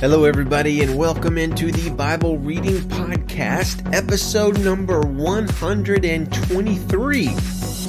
Hello, everybody, and welcome into the Bible Reading Podcast, episode number 123.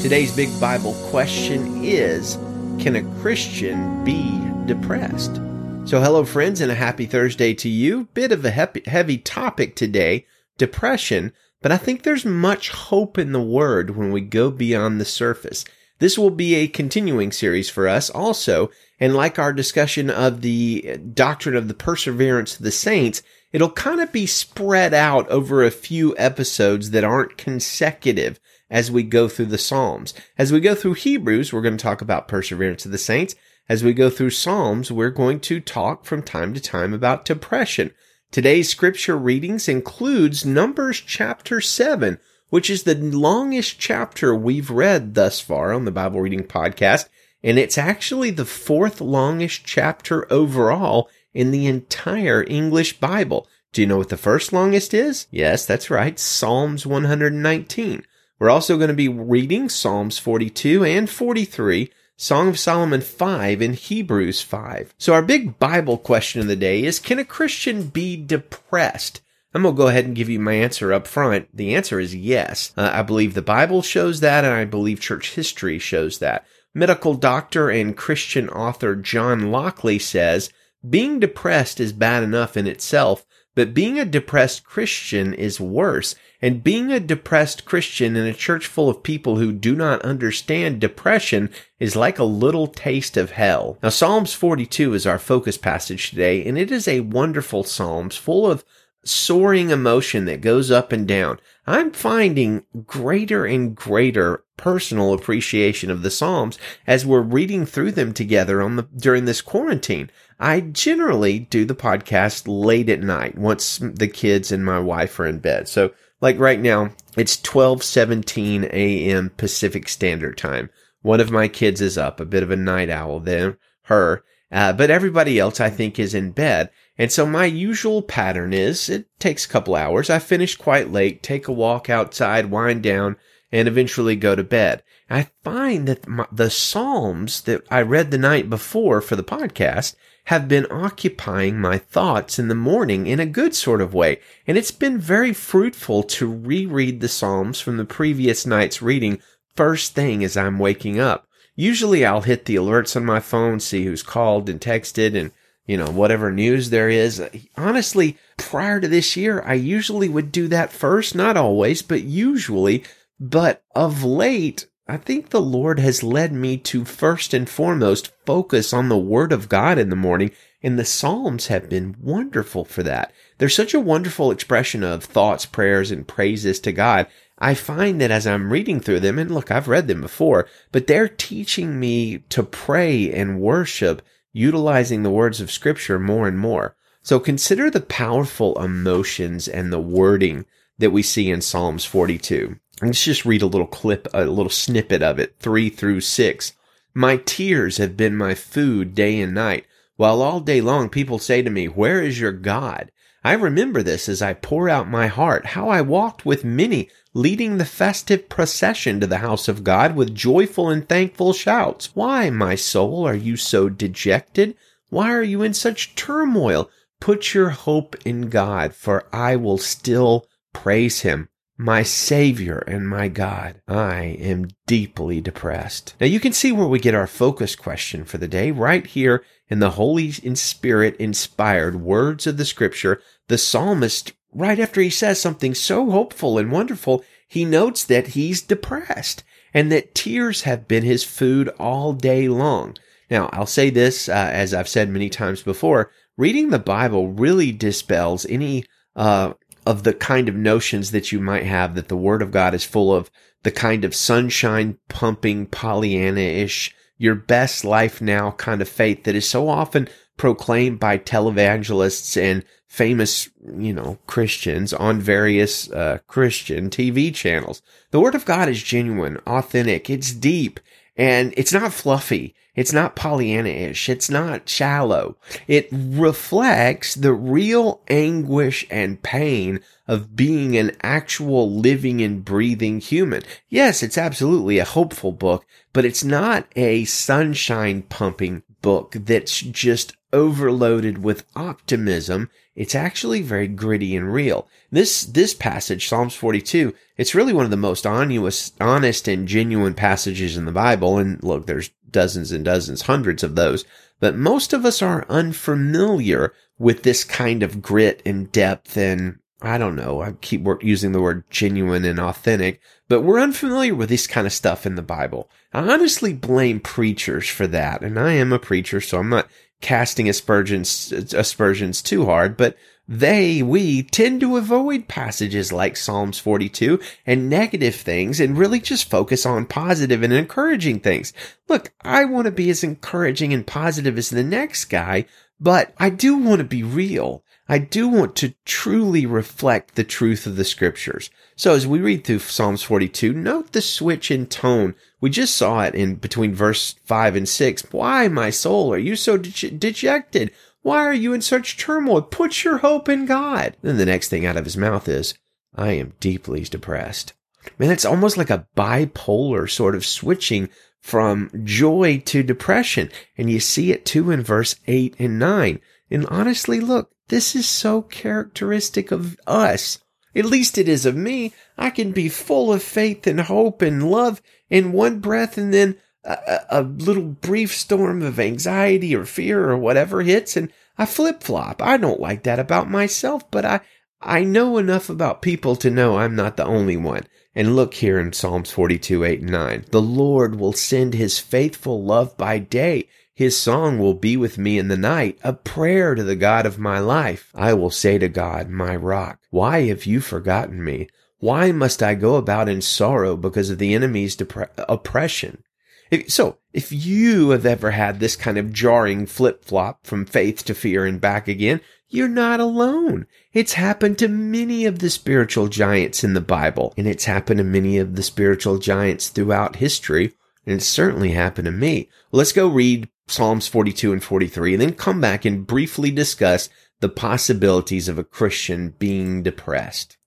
Today's big Bible question is Can a Christian be depressed? So, hello, friends, and a happy Thursday to you. Bit of a heavy topic today depression, but I think there's much hope in the Word when we go beyond the surface. This will be a continuing series for us also. And like our discussion of the doctrine of the perseverance of the saints, it'll kind of be spread out over a few episodes that aren't consecutive as we go through the Psalms. As we go through Hebrews, we're going to talk about perseverance of the saints. As we go through Psalms, we're going to talk from time to time about depression. Today's scripture readings includes Numbers chapter 7, which is the longest chapter we've read thus far on the Bible Reading Podcast. And it's actually the fourth longest chapter overall in the entire English Bible. Do you know what the first longest is? Yes, that's right. Psalms 119. We're also going to be reading Psalms 42 and 43, Song of Solomon 5, and Hebrews 5. So our big Bible question of the day is, can a Christian be depressed? I'm going to go ahead and give you my answer up front. The answer is yes. Uh, I believe the Bible shows that, and I believe church history shows that. Medical doctor and Christian author John Lockley says, being depressed is bad enough in itself, but being a depressed Christian is worse. And being a depressed Christian in a church full of people who do not understand depression is like a little taste of hell. Now, Psalms 42 is our focus passage today, and it is a wonderful Psalms full of soaring emotion that goes up and down. I'm finding greater and greater personal appreciation of the Psalms as we're reading through them together on the during this quarantine. I generally do the podcast late at night once the kids and my wife are in bed. So like right now, it's 12:17 a.m. Pacific Standard Time. One of my kids is up, a bit of a night owl then her, uh, but everybody else I think is in bed. And so my usual pattern is it takes a couple hours. I finish quite late, take a walk outside, wind down, and eventually go to bed. I find that the Psalms that I read the night before for the podcast have been occupying my thoughts in the morning in a good sort of way. And it's been very fruitful to reread the Psalms from the previous night's reading first thing as I'm waking up. Usually I'll hit the alerts on my phone, see who's called and texted and you know, whatever news there is. Honestly, prior to this year, I usually would do that first, not always, but usually. But of late, I think the Lord has led me to first and foremost focus on the Word of God in the morning, and the Psalms have been wonderful for that. They're such a wonderful expression of thoughts, prayers, and praises to God. I find that as I'm reading through them, and look, I've read them before, but they're teaching me to pray and worship utilizing the words of scripture more and more. So consider the powerful emotions and the wording that we see in Psalms 42. Let's just read a little clip, a little snippet of it, three through six. My tears have been my food day and night, while all day long people say to me, Where is your God? I remember this as I pour out my heart, how I walked with many, leading the festive procession to the house of God with joyful and thankful shouts. Why, my soul, are you so dejected? Why are you in such turmoil? Put your hope in God, for I will still praise him my Savior and my God. I am deeply depressed. Now you can see where we get our focus question for the day right here in the Holy Spirit inspired words of the scripture. The psalmist, right after he says something so hopeful and wonderful, he notes that he's depressed and that tears have been his food all day long. Now, I'll say this, uh, as I've said many times before, reading the Bible really dispels any uh, of the kind of notions that you might have that the word of God is full of the kind of sunshine pumping Pollyanna-ish, your best life now kind of faith that is so often proclaimed by televangelists and famous, you know, Christians on various uh, Christian TV channels. The word of God is genuine, authentic, it's deep, and it's not fluffy. It's not Pollyanna-ish. It's not shallow. It reflects the real anguish and pain of being an actual living and breathing human. Yes, it's absolutely a hopeful book, but it's not a sunshine pumping book that's just overloaded with optimism. It's actually very gritty and real. This, this passage, Psalms 42, it's really one of the most honest, honest and genuine passages in the Bible. And look, there's dozens and dozens, hundreds of those, but most of us are unfamiliar with this kind of grit and depth and I don't know. I keep using the word genuine and authentic, but we're unfamiliar with this kind of stuff in the Bible. I honestly blame preachers for that. And I am a preacher, so I'm not casting aspersions, aspersions too hard, but they, we tend to avoid passages like Psalms 42 and negative things and really just focus on positive and encouraging things. Look, I want to be as encouraging and positive as the next guy, but I do want to be real. I do want to truly reflect the truth of the scriptures. So as we read through Psalms 42, note the switch in tone. We just saw it in between verse 5 and 6. Why, my soul, are you so de- dejected? Why are you in such turmoil? Put your hope in God. Then the next thing out of his mouth is, I am deeply depressed. Man, it's almost like a bipolar sort of switching from joy to depression. And you see it too in verse 8 and 9. And honestly, look, this is so characteristic of us. At least it is of me. I can be full of faith and hope and love in one breath and then a, a little brief storm of anxiety or fear or whatever hits and I flip flop. I don't like that about myself, but I, I know enough about people to know I'm not the only one. And look here in Psalms 42, 8 and 9. The Lord will send his faithful love by day his song will be with me in the night, a prayer to the God of my life. I will say to God, my rock, why have you forgotten me? Why must I go about in sorrow because of the enemy's dep- oppression? If, so, if you have ever had this kind of jarring flip flop from faith to fear and back again, you're not alone. It's happened to many of the spiritual giants in the Bible, and it's happened to many of the spiritual giants throughout history, and it's certainly happened to me. Let's go read Psalms 42 and 43, and then come back and briefly discuss the possibilities of a Christian being depressed.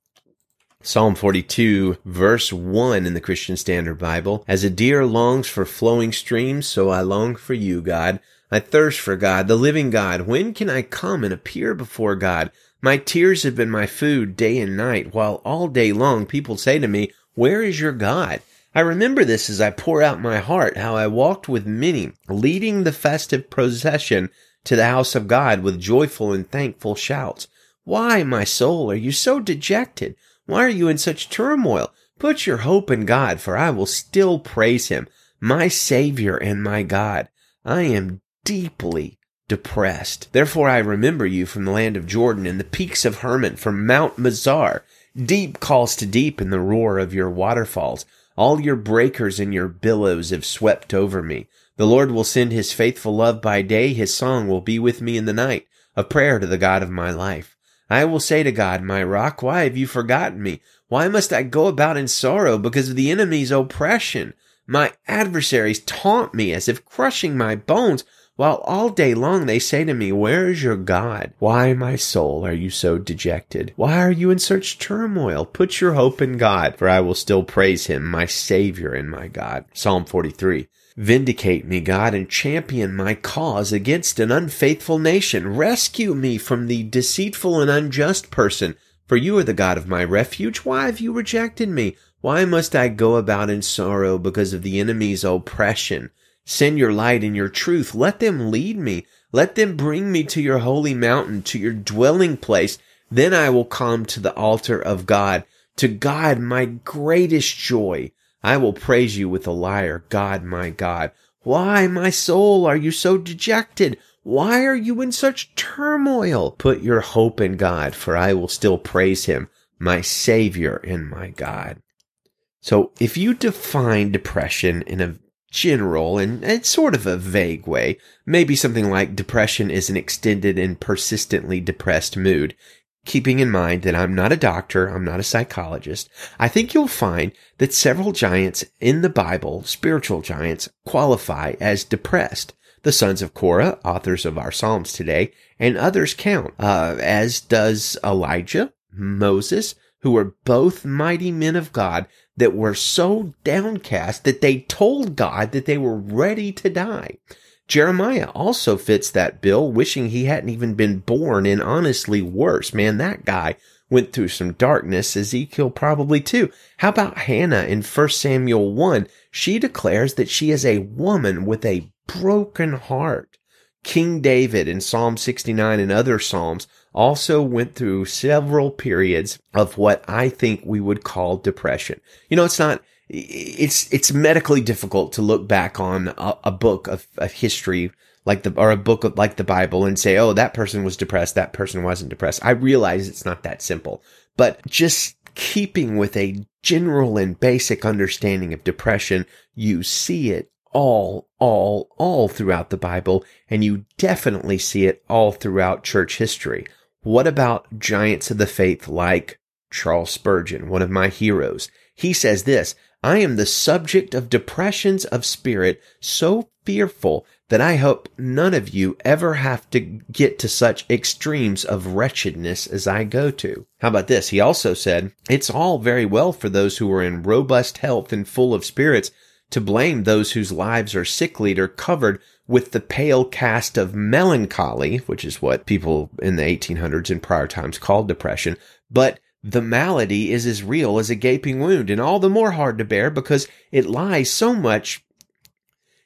Psalm 42 verse 1 in the Christian Standard Bible. As a deer longs for flowing streams, so I long for you, God. I thirst for God, the living God. When can I come and appear before God? My tears have been my food day and night, while all day long people say to me, where is your God? I remember this as I pour out my heart, how I walked with many, leading the festive procession to the house of God with joyful and thankful shouts. Why, my soul, are you so dejected? Why are you in such turmoil? Put your hope in God, for I will still praise him, my Savior and my God. I am deeply depressed. Therefore I remember you from the land of Jordan and the peaks of Hermon, from Mount Mizar. Deep calls to deep in the roar of your waterfalls. All your breakers and your billows have swept over me. The Lord will send his faithful love by day. His song will be with me in the night, a prayer to the God of my life. I will say to God, my rock, why have you forgotten me? Why must I go about in sorrow because of the enemy's oppression? My adversaries taunt me as if crushing my bones while all day long they say to me, Where is your God? Why, my soul, are you so dejected? Why are you in such turmoil? Put your hope in God, for I will still praise him, my Savior and my God. Psalm 43. Vindicate me, God, and champion my cause against an unfaithful nation. Rescue me from the deceitful and unjust person, for you are the God of my refuge. Why have you rejected me? Why must I go about in sorrow because of the enemy's oppression? Send your light and your truth. Let them lead me. Let them bring me to your holy mountain, to your dwelling place. Then I will come to the altar of God, to God, my greatest joy. I will praise you with a lyre, God, my God. Why, my soul, are you so dejected? Why are you in such turmoil? Put your hope in God, for I will still praise him, my Savior and my God. So if you define depression in a general and, sort of a vague way. Maybe something like depression is an extended and persistently depressed mood. Keeping in mind that I'm not a doctor, I'm not a psychologist, I think you'll find that several giants in the Bible, spiritual giants, qualify as depressed. The sons of Korah, authors of our Psalms today, and others count, uh, as does Elijah, Moses, who were both mighty men of God that were so downcast that they told God that they were ready to die. Jeremiah also fits that bill, wishing he hadn't even been born and honestly worse. Man, that guy went through some darkness. Ezekiel probably too. How about Hannah in 1 Samuel 1? She declares that she is a woman with a broken heart. King David in Psalm 69 and other Psalms also went through several periods of what I think we would call depression. You know, it's not, it's, it's medically difficult to look back on a, a book of, of history like the, or a book of, like the Bible and say, oh, that person was depressed. That person wasn't depressed. I realize it's not that simple, but just keeping with a general and basic understanding of depression, you see it all, all, all throughout the Bible, and you definitely see it all throughout church history. What about giants of the faith like Charles Spurgeon, one of my heroes? He says this, I am the subject of depressions of spirit so fearful that I hope none of you ever have to get to such extremes of wretchedness as I go to. How about this? He also said, it's all very well for those who are in robust health and full of spirits to blame those whose lives are sickly or covered with the pale cast of melancholy, which is what people in the 1800s and prior times called depression. But the malady is as real as a gaping wound and all the more hard to bear because it lies so much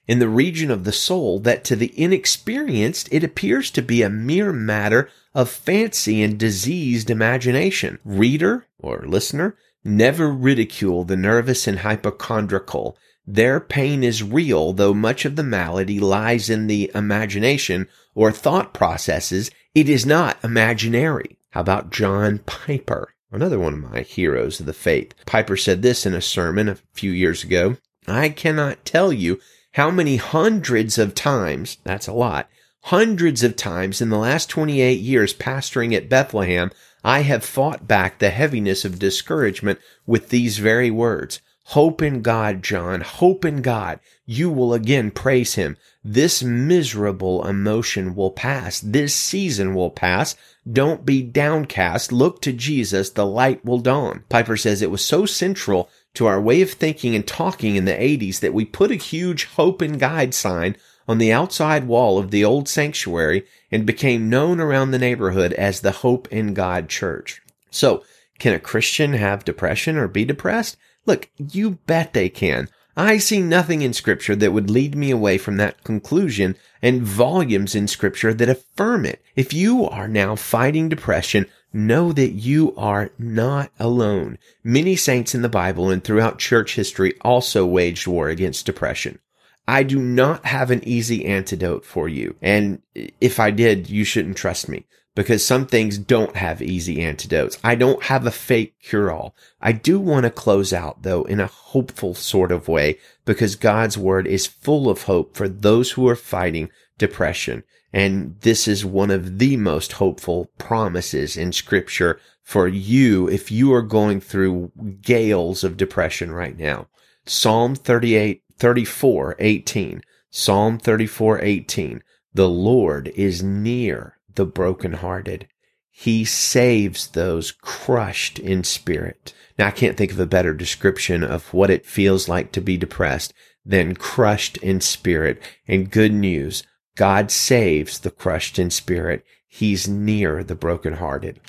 in the region of the soul that to the inexperienced it appears to be a mere matter of fancy and diseased imagination. Reader or listener, never ridicule the nervous and hypochondriacal their pain is real, though much of the malady lies in the imagination or thought processes. It is not imaginary. How about John Piper? Another one of my heroes of the faith. Piper said this in a sermon a few years ago. I cannot tell you how many hundreds of times, that's a lot, hundreds of times in the last 28 years pastoring at Bethlehem, I have fought back the heaviness of discouragement with these very words. Hope in God, John. Hope in God. You will again praise him. This miserable emotion will pass. This season will pass. Don't be downcast. Look to Jesus. The light will dawn. Piper says it was so central to our way of thinking and talking in the 80s that we put a huge hope and guide sign on the outside wall of the old sanctuary and became known around the neighborhood as the Hope in God Church. So, can a Christian have depression or be depressed? Look, you bet they can. I see nothing in scripture that would lead me away from that conclusion and volumes in scripture that affirm it. If you are now fighting depression, know that you are not alone. Many saints in the Bible and throughout church history also waged war against depression. I do not have an easy antidote for you. And if I did, you shouldn't trust me because some things don't have easy antidotes. I don't have a fake cure all. I do want to close out though in a hopeful sort of way because God's word is full of hope for those who are fighting depression. And this is one of the most hopeful promises in scripture for you if you are going through gales of depression right now. Psalm 38, 34, 18. Psalm 34, 18. The Lord is near the brokenhearted. He saves those crushed in spirit. Now, I can't think of a better description of what it feels like to be depressed than crushed in spirit. And good news, God saves the crushed in spirit. He's near the brokenhearted.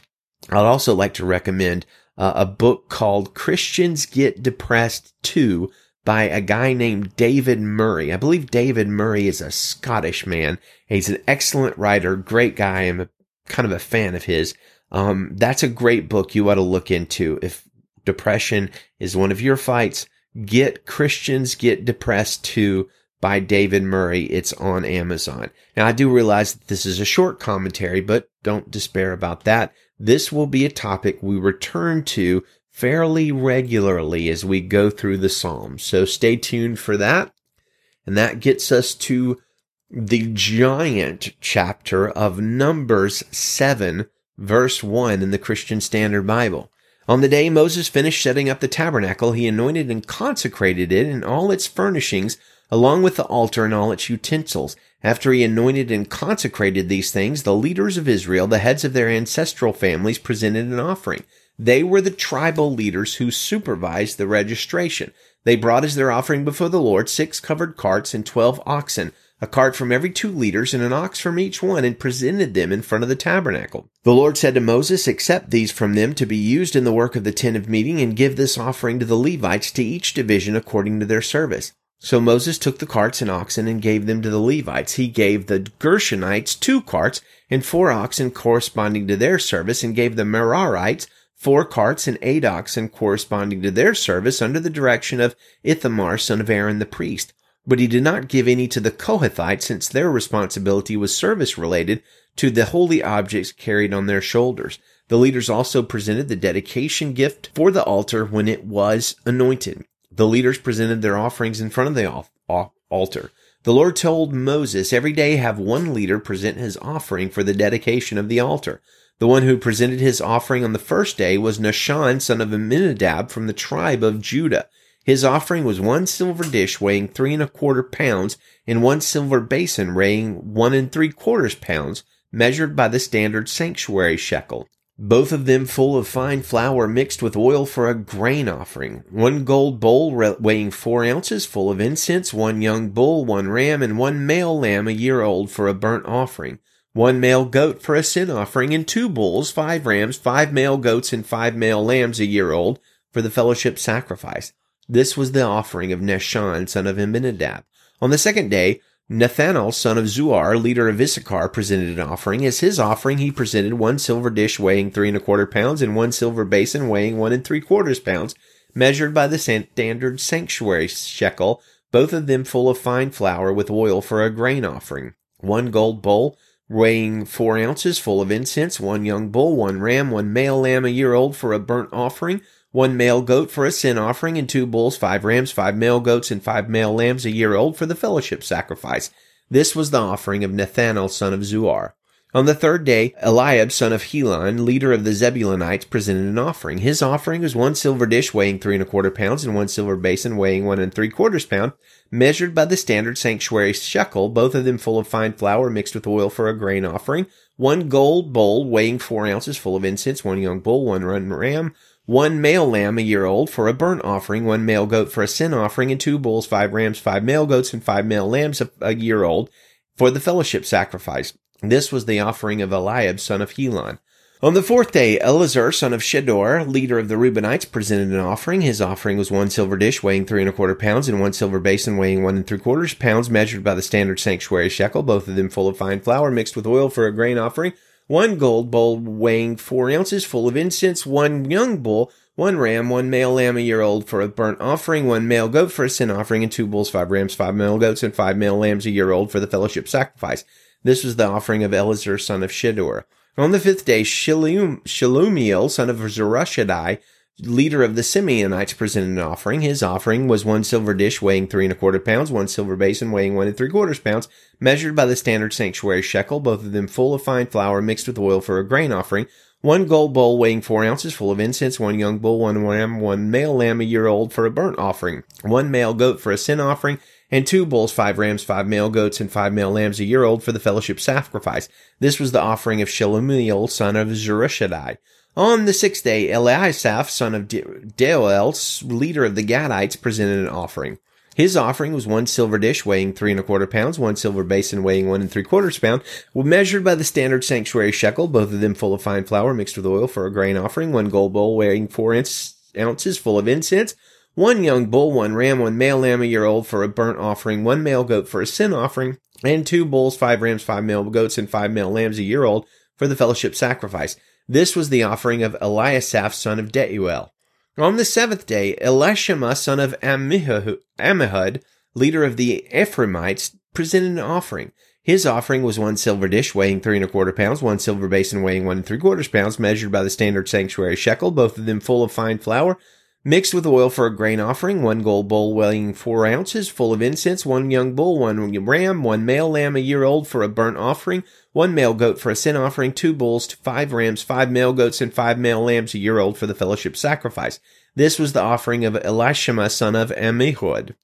I'd also like to recommend uh, a book called Christians Get Depressed Too by a guy named David Murray. I believe David Murray is a Scottish man. He's an excellent writer, great guy. I'm a, kind of a fan of his. Um, that's a great book you ought to look into. If depression is one of your fights, get Christians Get Depressed Too by David Murray. It's on Amazon. Now I do realize that this is a short commentary, but don't despair about that. This will be a topic we return to fairly regularly as we go through the Psalms. So stay tuned for that. And that gets us to the giant chapter of Numbers 7, verse 1 in the Christian Standard Bible. On the day Moses finished setting up the tabernacle, he anointed and consecrated it and all its furnishings, along with the altar and all its utensils. After he anointed and consecrated these things, the leaders of Israel, the heads of their ancestral families, presented an offering. They were the tribal leaders who supervised the registration. They brought as their offering before the Lord six covered carts and twelve oxen, a cart from every two leaders and an ox from each one, and presented them in front of the tabernacle. The Lord said to Moses, Accept these from them to be used in the work of the tent of meeting, and give this offering to the Levites to each division according to their service. So Moses took the carts and oxen and gave them to the Levites. He gave the Gershonites two carts and four oxen corresponding to their service, and gave the Merarites four carts and eight oxen corresponding to their service under the direction of Ithamar, son of Aaron the priest. But he did not give any to the Kohathites, since their responsibility was service related to the holy objects carried on their shoulders. The leaders also presented the dedication gift for the altar when it was anointed. The leaders presented their offerings in front of the altar. The Lord told Moses, every day have one leader present his offering for the dedication of the altar. The one who presented his offering on the first day was Nahshon, son of Amminadab from the tribe of Judah. His offering was one silver dish weighing three and a quarter pounds and one silver basin weighing one and three quarters pounds, measured by the standard sanctuary shekel both of them full of fine flour mixed with oil for a grain offering. One gold bowl weighing four ounces full of incense, one young bull, one ram, and one male lamb a year old for a burnt offering. One male goat for a sin offering, and two bulls, five rams, five male goats, and five male lambs a year old for the fellowship sacrifice. This was the offering of Nahshon, son of Amminadab. On the second day, Nethanel, son of Zuar, leader of Issachar, presented an offering. As his offering, he presented one silver dish weighing three and a quarter pounds and one silver basin weighing one and three quarters pounds, measured by the standard sanctuary shekel, both of them full of fine flour with oil for a grain offering. One gold bowl weighing four ounces full of incense, one young bull, one ram, one male lamb a year old for a burnt offering, one male goat for a sin offering, and two bulls, five rams, five male goats, and five male lambs a year old for the fellowship sacrifice. This was the offering of Nethanel, son of Zuar. On the third day, Eliab, son of Helon, leader of the Zebulunites, presented an offering. His offering was one silver dish weighing three and a quarter pounds and one silver basin weighing one and three quarters pound, measured by the standard sanctuary shekel, both of them full of fine flour mixed with oil for a grain offering, one gold bowl weighing four ounces full of incense, one young bull, one ram, one male lamb a year old for a burnt offering, one male goat for a sin offering, and two bulls, five rams, five male goats, and five male lambs a, a year old for the fellowship sacrifice. This was the offering of Eliab, son of Helon. On the fourth day, Eleazar, son of Shedeur, leader of the Reubenites, presented an offering. His offering was one silver dish weighing three and a quarter pounds and one silver basin weighing one and three quarters pounds, measured by the standard sanctuary shekel, both of them full of fine flour mixed with oil for a grain offering one gold bowl weighing four ounces full of incense, one young bull, one ram, one male lamb a year old for a burnt offering, one male goat for a sin offering, and two bulls, five rams, five male goats, and five male lambs a year old for the fellowship sacrifice. This was the offering of Eleazar, son of Shedeur. On the fifth day, Shalum, Shalumiel, son of Zurishaddai, leader of the Simeonites presented an offering. His offering was one silver dish weighing three and a quarter pounds, one silver basin weighing one and three quarters pounds, measured by the standard sanctuary shekel, both of them full of fine flour mixed with oil for a grain offering, one gold bowl weighing four ounces full of incense, one young bull, one lamb, one male lamb a year old for a burnt offering, one male goat for a sin offering, and two bulls, five rams, five male goats, and five male lambs a year old for the fellowship sacrifice. This was the offering of Shelumiel, son of Zurishaddai. On the sixth day, Eliasaph, son of Deuel, leader of the Gadites, presented an offering. His offering was one silver dish weighing three and a quarter pounds, one silver basin weighing one and three quarters pound, measured by the standard sanctuary shekel, both of them full of fine flour mixed with oil for a grain offering, one gold bowl weighing four ounces full of incense, one young bull, one ram, one male lamb a year old for a burnt offering, one male goat for a sin offering, and two bulls, five rams, five male goats, and five male lambs a year old for the fellowship sacrifice. This was the offering of Eliasaph, son of Deuel. On the seventh day, Elishama, son of Ammihud, leader of the Ephraimites, presented an offering. His offering was one silver dish weighing three and a quarter pounds, one silver basin weighing one and three quarters pounds, measured by the standard sanctuary shekel, both of them full of fine flour, mixed with oil for a grain offering, one gold bowl weighing four ounces, full of incense, one young bull, one ram, one male lamb a year old for a burnt offering, one male goat for a sin offering, two bulls, five rams, five male goats, and five male lambs a year old for the fellowship sacrifice. This was the offering of Elishama, son of Ammihud.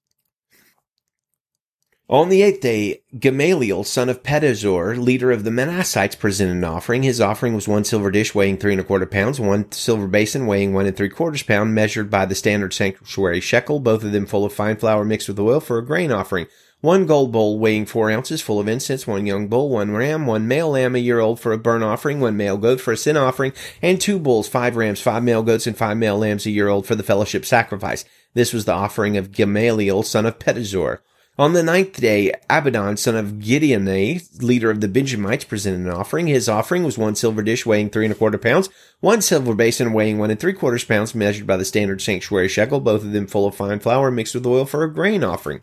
On the eighth day, Gamaliel, son of Pedahzur, leader of the Manassites, presented an offering. His offering was one silver dish weighing three and a quarter pounds, one silver basin weighing one and three quarters pound, measured by the standard sanctuary shekel, both of them full of fine flour mixed with oil for a grain offering, one gold bowl weighing four ounces full of incense, one young bull, one ram, one male lamb a year old for a burnt offering, one male goat for a sin offering, and two bulls, five rams, five male goats, and five male lambs a year old for the fellowship sacrifice. This was the offering of Gamaliel, son of Pedahzur. On the ninth day, Abidan, son of Gideoni, leader of the Benjamites, presented an offering. His offering was one silver dish weighing three and a quarter pounds, one silver basin weighing one and three quarters pounds, measured by the standard sanctuary shekel, both of them full of fine flour mixed with oil for a grain offering.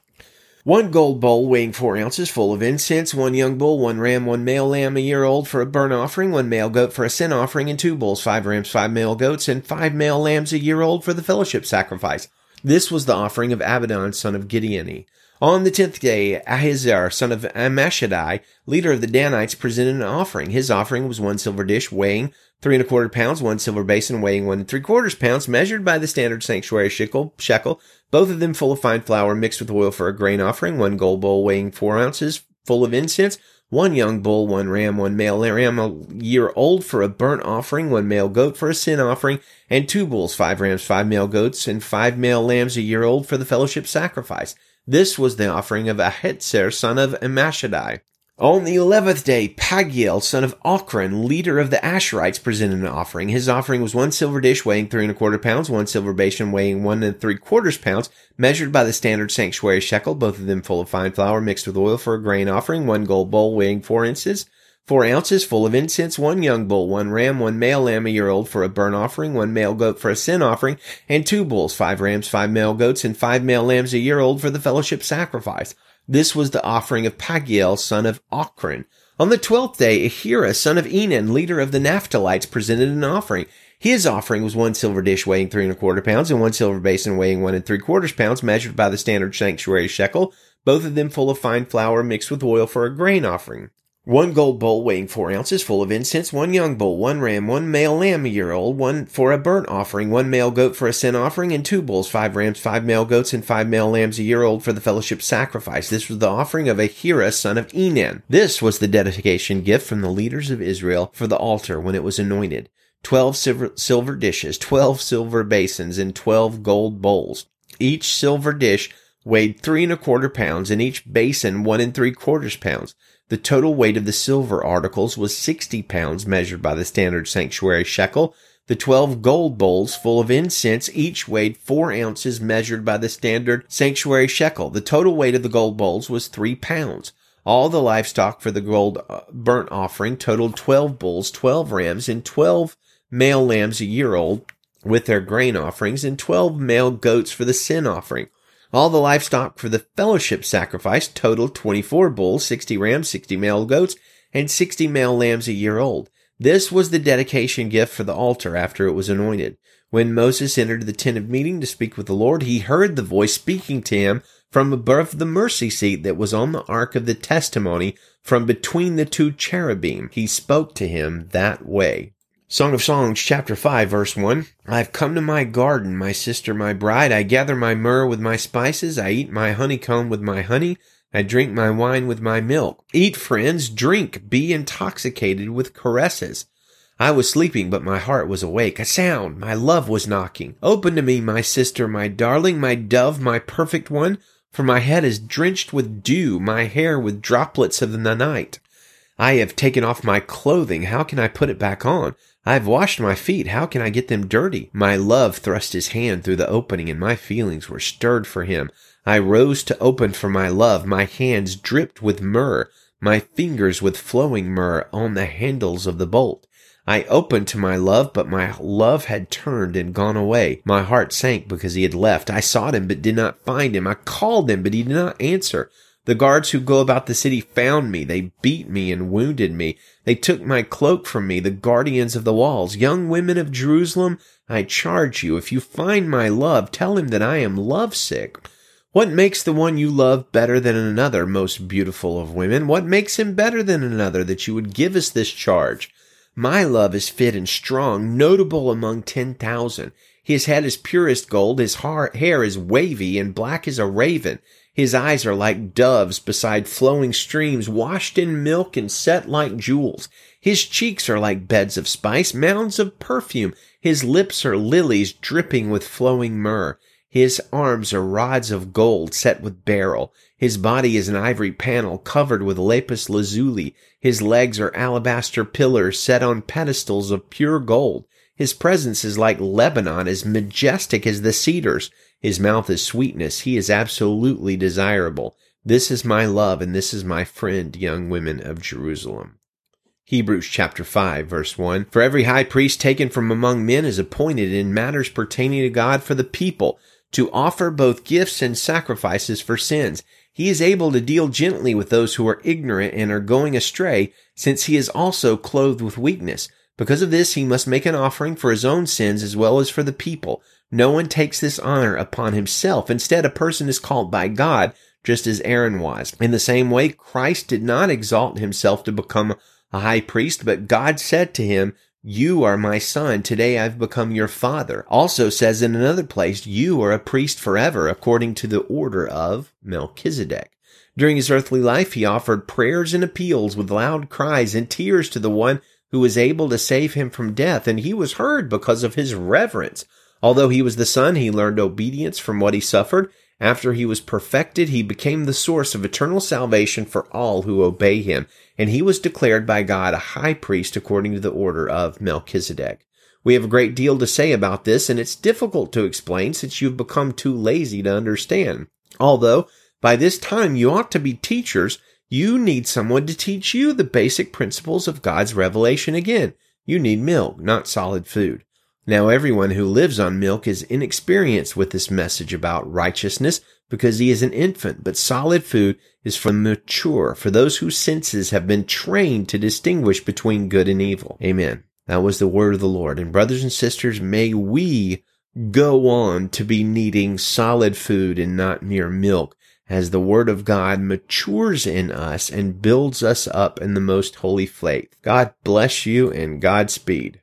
One gold bowl weighing four ounces full of incense, one young bull, one ram, one male lamb a year old for a burnt offering, one male goat for a sin offering, and two bulls, five rams, five male goats, and five male lambs a year old for the fellowship sacrifice. This was the offering of Abidan, son of Gideoni. On the tenth day, Ahiezer, son of Ammishaddai, leader of the Danites, presented an offering. His offering was one silver dish weighing three and a quarter pounds, one silver basin weighing one and three quarters pounds, measured by the standard sanctuary shekel, shekel, both of them full of fine flour mixed with oil for a grain offering, one gold bowl weighing four ounces, full of incense, one young bull, one ram, one male ram a year old for a burnt offering, one male goat for a sin offering, and two bulls, five rams, five male goats, and five male lambs a year old for the fellowship sacrifice. This was the offering of Ahiezer, son of Ammishaddai. On the eleventh day, Pagiel, son of Ochran, leader of the Asherites, presented an offering. His offering was one silver dish weighing three and a quarter pounds, one silver basin weighing one and three quarters pounds, measured by the standard sanctuary shekel, both of them full of fine flour mixed with oil for a grain offering, one gold bowl weighing four ounces, four ounces full of incense, one young bull, one ram, one male lamb a year old for a burnt offering, one male goat for a sin offering, and two bulls, five rams, five male goats, and five male lambs a year old for the fellowship sacrifice. This was the offering of Pagiel, son of Ochran. On the twelfth day, Ahira, son of Enan, leader of the Naphtalites, presented an offering. His offering was one silver dish weighing three and a quarter pounds and one silver basin weighing one and three quarters pounds, measured by the standard sanctuary shekel, both of them full of fine flour mixed with oil for a grain offering. One gold bowl weighing four ounces full of incense, one young bull, one ram, one male lamb a year old, one for a burnt offering, one male goat for a sin offering, and two bulls, five rams, five male goats, and five male lambs a year old for the fellowship sacrifice. This was the offering of Ahira, son of Enan. This was the dedication gift from the leaders of Israel for the altar when it was anointed. Twelve silver, silver dishes, twelve silver basins, and twelve gold bowls. Each silver dish weighed three and a quarter pounds, and each basin one and three quarters pounds. The total weight of the silver articles was 60 pounds measured by the standard sanctuary shekel. The 12 gold bowls full of incense each weighed 4 ounces measured by the standard sanctuary shekel. The total weight of the gold bowls was 3 pounds. All the livestock for the gold uh, burnt offering totaled 12 bulls, 12 rams, and 12 male lambs a year old with their grain offerings, and 12 male goats for the sin offering. All the livestock for the fellowship sacrifice totaled 24 bulls, 60 rams, 60 male goats, and 60 male lambs a year old. This was the dedication gift for the altar after it was anointed. When Moses entered the tent of meeting to speak with the Lord, he heard the voice speaking to him from above the mercy seat that was on the ark of the testimony from between the two cherubim. He spoke to him that way. Song of Songs, chapter 5, verse 1. I've come to my garden, my sister, my bride. I gather my myrrh with my spices. I eat my honeycomb with my honey. I drink my wine with my milk. Eat, friends, drink, be intoxicated with caresses. I was sleeping, but my heart was awake. A sound, my love was knocking. Open to me, my sister, my darling, my dove, my perfect one, for my head is drenched with dew, my hair with droplets of the night. I have taken off my clothing. How can I put it back on? I've washed my feet. How can I get them dirty? My love thrust his hand through the opening and my feelings were stirred for him. I rose to open for my love. My hands dripped with myrrh, my fingers with flowing myrrh on the handles of the bolt. I opened to my love, but my love had turned and gone away. My heart sank because he had left. I sought him, but did not find him. I called him, but he did not answer. The guards who go about the city found me. They beat me and wounded me. They took my cloak from me, the guardians of the walls. Young women of Jerusalem, I charge you, if you find my love, tell him that I am lovesick. What makes the one you love better than another, most beautiful of women? What makes him better than another that you would give us this charge? My love is fit and strong, notable among ten thousand. His head is purest gold, his hair is wavy and black as a raven. His eyes are like doves beside flowing streams, washed in milk and set like jewels. His cheeks are like beds of spice, mounds of perfume. His lips are lilies dripping with flowing myrrh. His arms are rods of gold set with beryl. His body is an ivory panel covered with lapis lazuli. His legs are alabaster pillars set on pedestals of pure gold. His presence is like Lebanon, as majestic as the cedars. His mouth is sweetness. He is absolutely desirable. This is my love, and this is my friend, young women of Jerusalem. Hebrews chapter 5 verse 1. For every high priest taken from among men is appointed in matters pertaining to God for the people to offer both gifts and sacrifices for sins. He is able to deal gently with those who are ignorant and are going astray, since he is also clothed with weakness. Because of this, he must make an offering for his own sins as well as for the people. No one takes this honor upon himself. Instead, a person is called by God, just as Aaron was. In the same way, Christ did not exalt himself to become a high priest, but God said to him, you are my son. Today I've become your father. Also says in another place, you are a priest forever, according to the order of Melchizedek. During his earthly life, he offered prayers and appeals with loud cries and tears to the one who was able to save him from death, and he was heard because of his reverence. Although he was the son, he learned obedience from what he suffered. After he was perfected, he became the source of eternal salvation for all who obey him, and he was declared by God a high priest according to the order of Melchizedek. We have a great deal to say about this, and it's difficult to explain since you've become too lazy to understand. Although, by this time you ought to be teachers, you need someone to teach you the basic principles of God's revelation again. You need milk, not solid food. Now everyone who lives on milk is inexperienced with this message about righteousness because he is an infant, but solid food is for the mature, for those whose senses have been trained to distinguish between good and evil. Amen. That was the word of the Lord. And brothers and sisters, may we go on to be needing solid food and not mere milk as the word of God matures in us and builds us up in the most holy faith. God bless you and Godspeed.